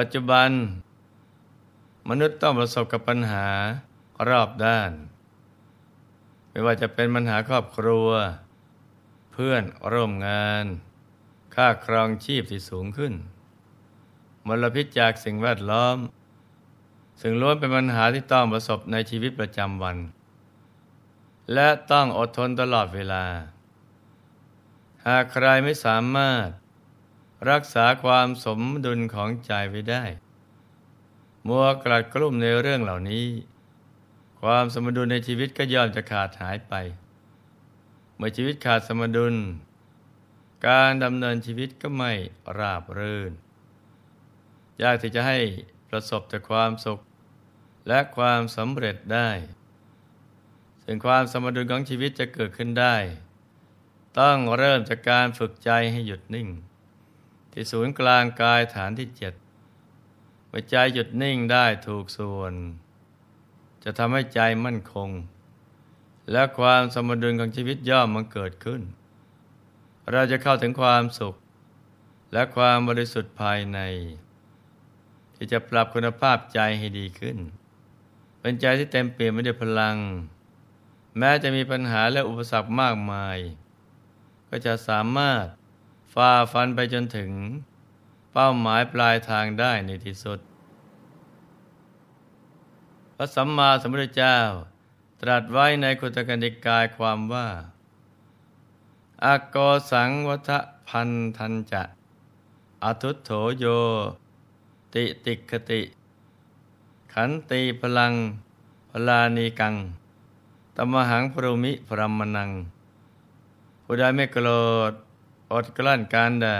ปัจจุบัน มนุษย์ต้องประสบกับปัญหารอบด้าน ไม่ว่าจะเป็นปัญหาครอบครัว เพื่อนร่วมงาน ค่าครองชีพที่สูงขึ้น มลพิษจากสิ่งแวดล้อม ซึ่งล้วนเป็นปัญหาที่ต้องประสบในชีวิตประจำวัน และต้องอดทนตลอดเวลา หากใครไม่สามารถ รักษาความสมดุลของใจไว้ได้ มัวกลัดกลุ้มในเรื่องเหล่านี้ ความสมดุลในชีวิตก็ย่อมจะขาดหายไป เมื่อชีวิตขาดสมดุล การดำเนินชีวิตก็ไม่ราบรื่น ยากที่จะให้ประสบแต่ความสุข และความสำเร็จได้ ซึ่งความสมดุลของชีวิตจะเกิดขึ้นได้ ต้องเริ่มจากการฝึกใจให้หยุดนิ่ง ที่ศูนย์กลางกายฐานที่เจ็ดเมื่อใจหยุดนิ่งได้ถูกส่วน จะทำให้ใจมั่นคง และความสมดุลของชีวิตย่อมมันเกิดขึ้น เราจะเข้าถึงความสุข และความบริสุทธิ์ภายใน ที่จะปรับคุณภาพใจให้ดีขึ้น เป็นใจที่เต็มเปี่ยมไปด้วยพลัง แม้จะมีปัญหาและอุปสรรคมากมาย ก็จะสามารถ ฝ่าฟันไปจนถึง เป้าหมายปลายทางได้ในที่สุด พระสัมมาสัมพุทธเจ้า ตรัสไว้ในคุตกันดิกายความว่าอากสังวัฏพันธันจะอทุตโถโย ติติคติ ขันตีพลัง พลานีกัง ตมหังพรุมิพรหมนัง ผู้ใดไม่โกรธ อดกลั้นการด่า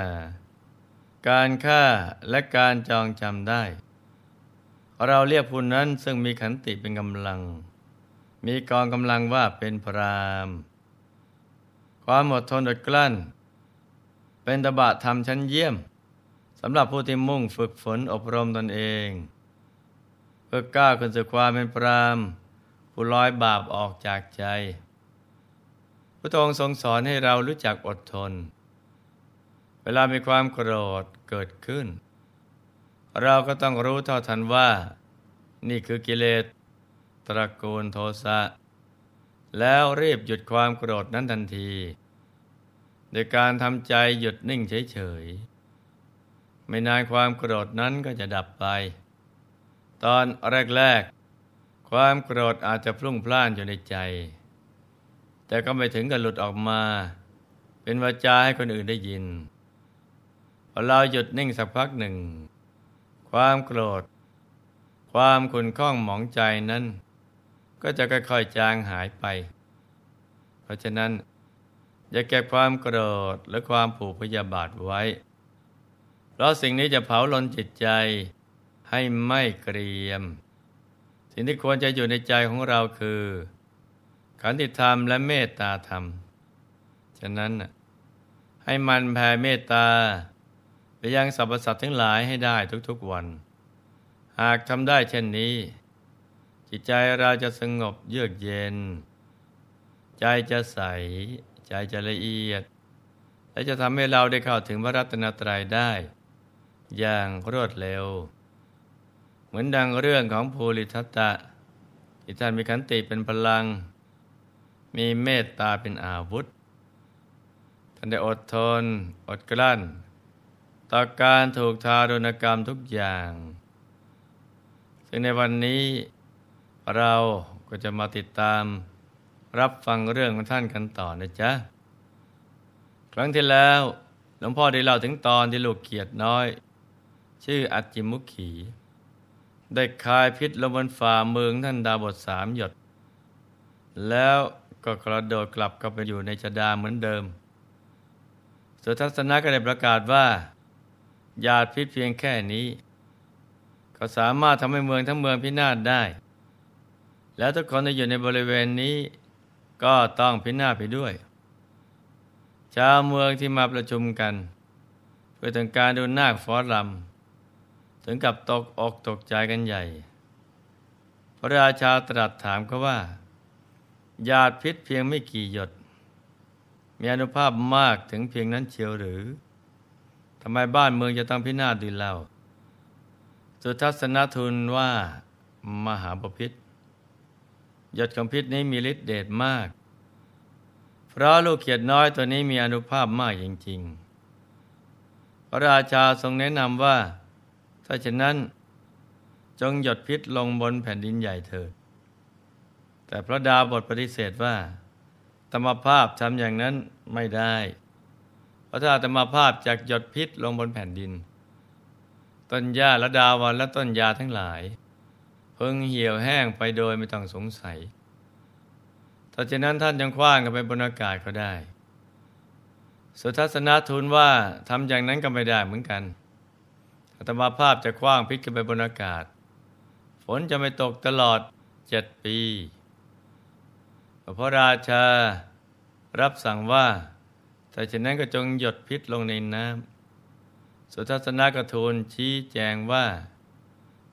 การฆ่าและการจองจำได้ เราเรียกผู้นั้นซึ่งมีขันติเป็นกำลัง มีกองกำลังว่าเป็นพรามความอดทนอดกลั้น เป็นตบะธรรมชั้นเยี่ยมสำหรับผู้ที่มุ่งฝึกฝนอบรมตนเอง เพื่อก้าวขึ้นสู่ความเป็นพรามผู้ลอยบาปออกจากใจพระองค์ทรงสอนให้เรารู้จักอดทน เวลามีความโกรธเกิดขึ้น เราก็ต้องรู้เท่าทันว่า นี่คือกิเลสตระกูลโทสะแล้วรีบหยุดความโกรธนั้นทันที โดยการทำใจหยุดนิ่งเฉยๆ ไม่นานความโกรธนั้นก็จะดับไป ตอนแรกๆ ความโกรธอาจจะพลุ่งพล่านอยู่ในใจ แต่ก็ไม่ถึงกับหลุดออกมา เป็นวาจาให้คนอื่นได้ยิน เราหยุดนิ่งสักพักหนึ่ง ความโกรธ ความขุนข้องหมองใจนั้น ก็จะค่อยๆจางหายไป เพราะฉะนั้น อย่าเก็บความโกรธและความผูกพยาบาทไว้ เพราะสิ่งนี้จะเผาลนจิตใจให้ไม่เกรียม สิ่งที่ควรจะอยู่ในใจของเราคือ ขันติธรรมและเมตตาธรรม ฉะนั้นให้มันแผ่เมตตา ไปยังสรรพสัตว์ทั้งหลายให้ได้ทุกๆวัน หากทำได้เช่นนี้ จิตใจเราจะสงบเยือกเย็น ใจจะใส ใจจะละเอียด และจะทำให้เราได้เข้าถึงพระรัตนตรัยได้ อย่างรวดเร็ว เหมือนดังเรื่องของภูริทัตตะที่ท่านมีขันติเป็นพลัง มีเมตตาเป็นอาวุธท่านได้อดทน อดกลั้น ต่อการถูกทารุณกรรมทุกอย่าง ซึ่งในวันนี้เราก็จะมาติดตามรับฟังเรื่องของท่านกันต่อนะจ๊ะ ครั้งที่แล้วหลวงพ่อได้เล่าถึงตอนที่ลูกเกียดน้อย ชื่ออัจจิมุขี ได้คายพิษลงบนฝ่าเมืองท่านดาบทสามหยด แล้วก็กระโดดกลับเข้าไปอยู่ในชดาเหมือนเดิม สุทัศนะก็ได้ประกาศว่า ยาพิษเพียงแค่นี้ ก็สามารถทำให้เมืองทั้งเมืองพินาศได้ แล้วทุกคนที่อยู่ในบริเวณนี้ ก็ต้องพินาศไปด้วย ชาวเมืองที่มาประชุมกัน เพื่อต้องการดูนาคฟอสลำถึงกับตกอกตกใจกันใหญ่ พระราชาตรัสถามเขาว่าหยาดพิษเพียงไม่กี่หยด มีอนุภาพมากถึงเพียงนั้นเชียวหรือำไมบ้านเมืองจะต้องพินาศดีเล่า สุทัศนทุนว่า มหาปพิษหยดของพิษนี้มีฤทธิ์เดชมาก เพราะลูกเขียดน้อยตัวนี้มีอนุภาพมากจริงๆ พระราชาทรงแนะนำว่า ถ้าเช่นนั้นจงหยดพิษลงบนแผ่นดินใหญ่เถิด แต่พระดาบทปฏิเสธว่าธรรมภาพทำอย่างนั้นไม่ได้ ระถ้าธรรมภาพจากหยดพิษลงบนแผ่นดิน ต้นหญ้าและดาวันและต้นยาทั้งหลาย เพิ่งเหี่ยวแห้งไปโดยไม่ต้องสงสัยถ้าเช่นนั้นท่านยังคว้างกันไปบนอากาศก็ได้ สุทัศนทูลว่าทำอย่างนั้นก็ไม่ได้เหมือนกันอัตมาภาพจะคว้างพิษกันไปบนอากาศ ฝนจะไม่ตกตลอดเจ็ดปีพระราชา รับสั่งว่า แต่เช่นนั้นก็จงหยดพิษลงในน้ำสุทัศนกทูลชี้แจงว่า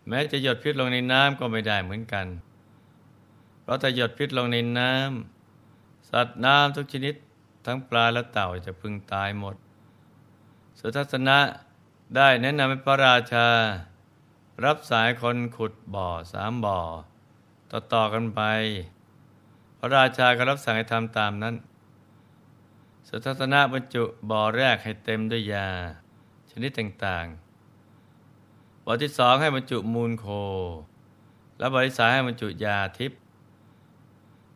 แม้จะหยดพิษลงในน้ำก็ไม่ได้เหมือนกัน เพราะถ้าหยดพิษลงในน้ำสัตว์น้ำทุกชนิดทั้งปลาและเต่าจะพึงตายหมด สุทัศนะได้แนะนำให้พระราชา รับสายคนขุดบ่อสามบ่อ ต่อๆกันไป พระราชาก็รับสั่งให้ทำตามนั้น สุทัศนะบรรจุบ่อแรกให้เต็มด้วยยา ชนิดต่างๆบทที่สองให้บรรจุมูลโค และบทที่สามให้บรรจุยาทิพย์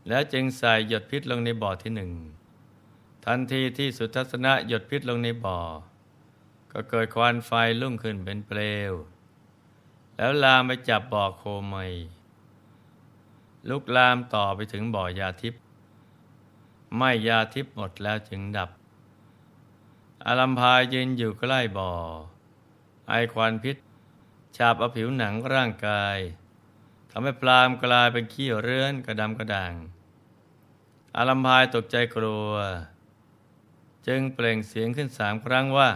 แล้วจึงใส่หยดพิษลงในบ่อที่หนึ่งทันทีที่สุทัศนะหยดพิษลงในบ่อ ก็เกิดควันไฟลุ่งขึ้นเป็นเปลว แล้วลามไปจับบ่อโคไมลุกลามต่อไปถึงบ่อยาทิพย์ ไม่ยาทิพย์หมดแล้วจึงดับ อารัมพายยืนอยู่ใกล้บ่อ ไอควันพิษ ฉาบเอาผิวหนังร่างกายทำให้ปลามกลายเป็นขี้เรื้อนกระดำกระด่าง อารัมพายตกใจกลัว จึงเปล่งเสียงขึ้นสามครั้งว่า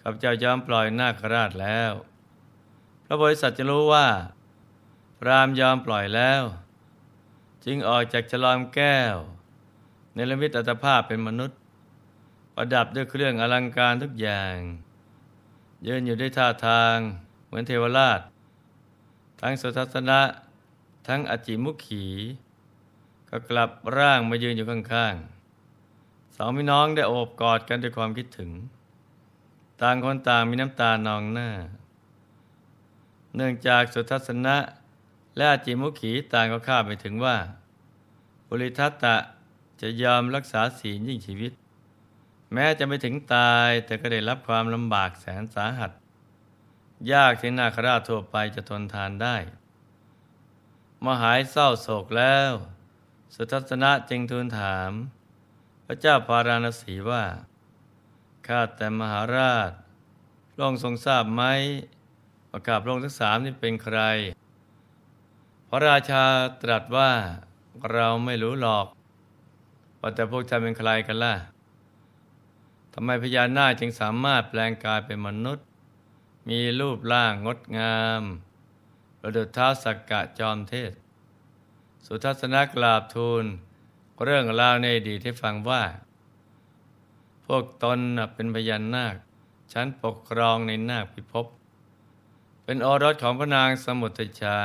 ข้าพเจ้ายอมปล่อยนาคราชแล้ว พระบริษัทจะรู้ว่า พรามยอมปล่อยแล้ว จึงออกจากฉลอมแก้ว ในลมิตอัตภาพเป็นมนุษย์ ประดับด้วยเครื่องอลังการทุกอย่างยืนอยู่ด้วยท่าทางเหมือนเทวราช ทั้งสุทัศนะ ทั้งอจิมุขี ก็กลับร่างมายืนอยู่ข้างๆสองพี่น้องได้โอบกอดกันด้วยความคิดถึง ต่างคนต่างมีน้ำตานองหน้า เนื่องจากสุทัศนะ และอจิมุขีต่างก็คาดไปถึงว่าบริทัตตะ จะยอมรักษาศีลยิ่งชีวิต แม้จะไม่ถึงตายแต่ก็ได้รับความลำบากแสนสาหัส ยากที่นาคราชทั่วไปจะทนทานได้มาหายเศร้าโศกแล้ว สุทัศนะจึงทูลถาม พระเจ้าพาราณสีว่า ข้าแต่มหาราชพระองทรงทราบไหมว่าข้าพระองทั้งสามนี่เป็นใคร พระราชาตรัสว่าเราไม่รู้หรอก ว่าแต่พวกท่านเป็นใครกันล่ะทำไมพญานาคจึงสามารถแปลงกายเป็นมนุษย์ มีรูปร่างงดงามประดุจท้าสักกะจอมเทศ สุทัศนกราบทูล เรื่องราวในอดีตที่ฟังว่า พวกตนเป็นพญานาค ชั้นปกครองในนาคพิภพเป็นโอรสของพระนางสมุทรชา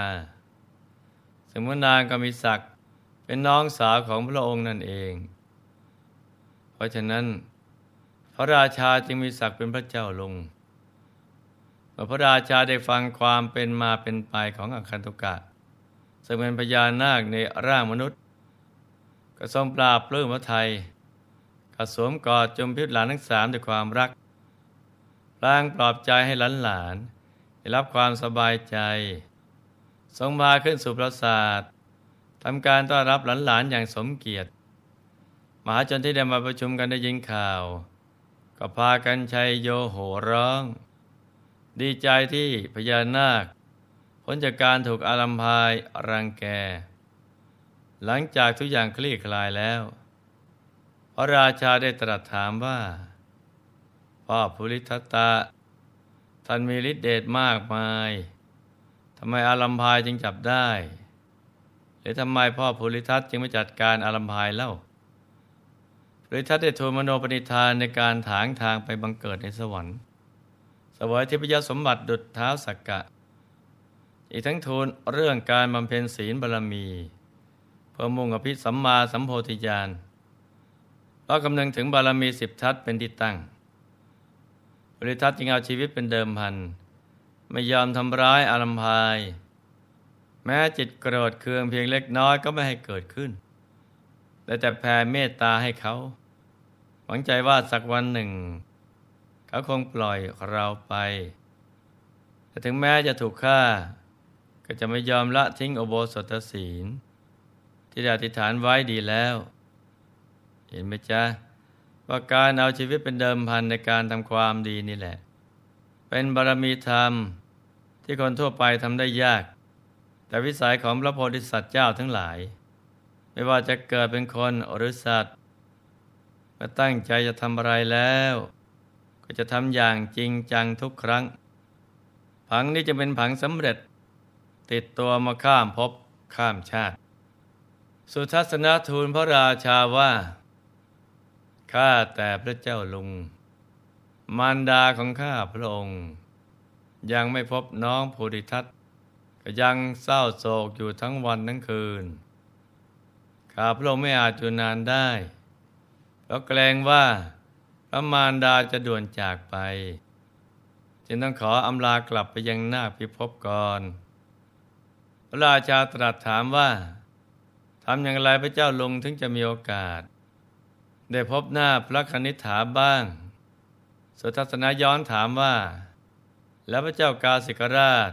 ซึ่งพระนางก็มีศักดิ์ เป็นน้องสาวของพระองค์นั่นเอง เพราะฉะนั้น พระราชาจึงมีศักดิ์เป็นพระเจ้าลงเมื่อพระราชาได้ฟังความเป็นมาเป็นไปของอังคันตุกะซึ่งเป็นพญานาคในร่างมนุษย์ ก็ทรงปราบปลื้มพระไทยก็สวมกอดจมพิษหลานทั้งสามด้วยความรักพลางปลอบใจให้หลานหลานได้รับความสบายใจ ทรงพาขึ้นสู่ปราสาท ทำการต้อนรับหลานหลานอย่างสมเกียรติมหาชนที่ได้มาประชุมกันได้ยินข่าว ก็พากันชัยโยโหร้อง ดีใจที่พญานาคพ้นจากการถูกอารัมพายรังแก หลังจากทุกอย่างคลี่คลายแล้ว พระราชาได้ตรัสถามว่า พ่อภูริทัตตะท่านมีฤทธิเดชมากมายทำไมอารัมพายจึงจับได้ หรือทำไมพ่อภูริทัตจึงไม่จัดการอารัมพายเล่าภูริทัตได้ทูลมโนปณิธานในการถางทางไปบังเกิดในสวรรค์ สวยทิพยสมบัติดุจเท้าสักกะ อีกทั้งทูลเรื่องการบำเพ็ญศีลบารมี เพื่อมุ่งอภิสัมมาสัมโพธิญาณเพราะกำนึงถึงบารมีสิบทัศเป็นที่ตั้งบริทัศจึงเอาชีวิตเป็นเดิมพัน ไม่ยอมทำร้ายอารัมพาย แม้จิตโกรธเคืองเพียงเล็กน้อยก็ไม่ให้เกิดขึ้น แต่แต่แผ่เมตตาให้เขา หวังใจว่าสักวันหนึ่ง เขาคงปล่อยเราไป แต่ถึงแม้จะถูกฆ่า ก็จะไม่ยอมละทิ้งอโบสถศีล ที่ได้อธิษฐานไว้ดีแล้ว เห็นไหมจ๊ะ ว่าการเอาชีวิตเป็นเดิมพันในการทำความดีนี่แหละ เป็นบารมีธรรมที่คนทั่วไปทำได้ยาก แต่วิสัยของพระโพธิสัตว์เจ้าทั้งหลาย ไม่ว่าจะเกิดเป็นคนหรือสัตว์ก็ตั้งใจจะทำอะไรแล้ว ก็จะทำอย่างจริงจังทุกครั้ง ผังนี้จะเป็นผังสำเร็จ ติดตัวมาข้ามภพข้ามชาติ สุทัศนทูลพระราชาว่าข้าแต่พระเจ้าลุง มารดาของข้าพระองค์ ยังไม่พบน้องภูริทัต ยังเศร้าโศกอยู่ทั้งวันทั้งคืนข้าพระองค์ไม่อาจอยู่นานได้ เพราะเกรงว่าพระมารดาจะด่วนจากไป จึงต้องขออำลากลับไปยังหน้าพิภพก่อน พระราชาตรัสถามว่าทำอย่างไรพระเจ้าลงถึงจะมีโอกาส ได้พบหน้าพระคณิษฐาบ้าง สุทัศนย้อนถามว่า แล้วพระเจ้ากาสิกราช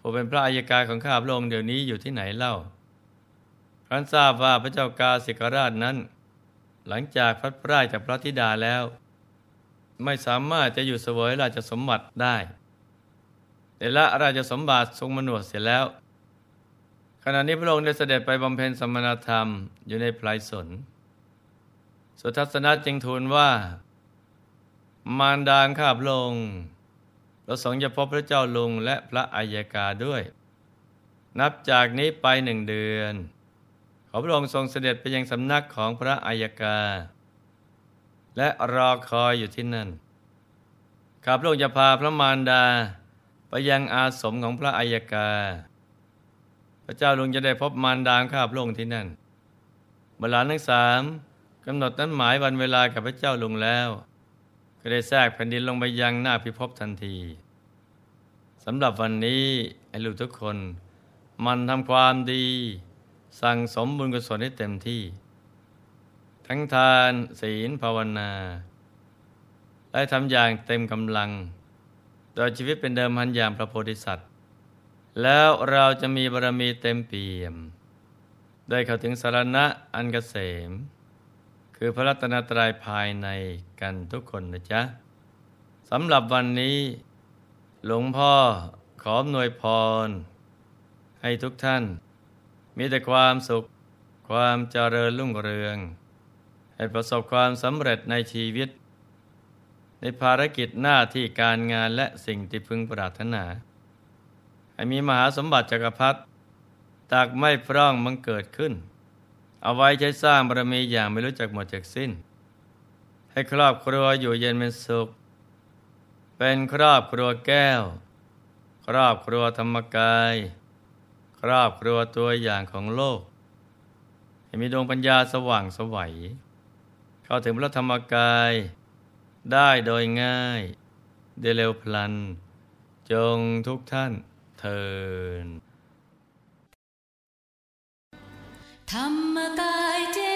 ผู้เป็นพระอัยการของข้าพระองค์เดี๋ยวนี้อยู่ที่ไหนเล่า ครั้นทราบว่าพระเจ้ากาสิกราชนั้น หลังจากพัดพราจากพระธิดาแล้ว ไม่สามารถจะอยู่เสวยราชสมบัติได้ แต่ละราชสมบัติทรงมนวดเสร็จแล้ว ขณะนี้พระองค์ได้เสด็จไปบำเพ็ญสมณธรรมอยู่ในไพรสน สุทัศนะจึงทูลว่ามารดาข้าพระองค์ เราสงจะพบพระเจ้าลุงและพระอัยกาด้วย นับจากนี้ไปหนึ่งเดือน ขอพระองค์ทรงเสด็จไปยังสำนักของพระอัยกา และรอคอยอยู่ที่นั่นข้าพระองค์จะพาพระมารดาไปยังอาสมของพระอัยกา พระเจ้าลุงจะได้พบมารดาข้าพระองค์ที่นั่นเวลาทั้งสามกำหนดนั้นหมายวันเวลากับพระเจ้าลุงแล้ว ก็ได้แทรกแผ่นดินลงไปยังหน้าพิภพทันทีสำหรับวันนี้ไอ้ลูกทุกคน มันทำความดี สั่งสมบุญกุศลให้เต็มที่ ทั้งทานศีลภาวนาและทำอย่างเต็มกำลัง โดยชีวิตเป็นเดิมพันอย่างพระโพธิสัตว์ แล้วเราจะมีบารมีเต็มเปี่ยม ได้เข้าถึงสารณะอันกเกษม คือพระรัตนตรัยภายในกันทุกคนนะจ๊ะสำหรับวันนี้ หลวงพ่อขอหน่วยพร ให้ทุกท่าน มีแต่ความสุข ความเจริญรุ่งเรือง ให้ประสบความสำเร็จในชีวิต ในภารกิจหน้าที่การงานและสิ่งที่พึงปรารถนา ให้มีมหาสมบัติจักรพรรดิตากไม่พร่องมังเกิดขึ้น เอาไว้ใช้สร้างบารมีอย่างไม่รู้จักหมดจากสิ้น ให้ครอบครัวอยู่เย็นเป็นสุข เป็นครอบครัวแก้ว ครอบครัวธรรมกาย ครอบครัวตัวอย่างของโลก ให้มีดวงปัญญาสว่างสวัย เข้าถึงพระธรรมกาย ได้โดยง่ายเดเร็วพลัน จงทุกท่านเทิน ธรรมกายเจ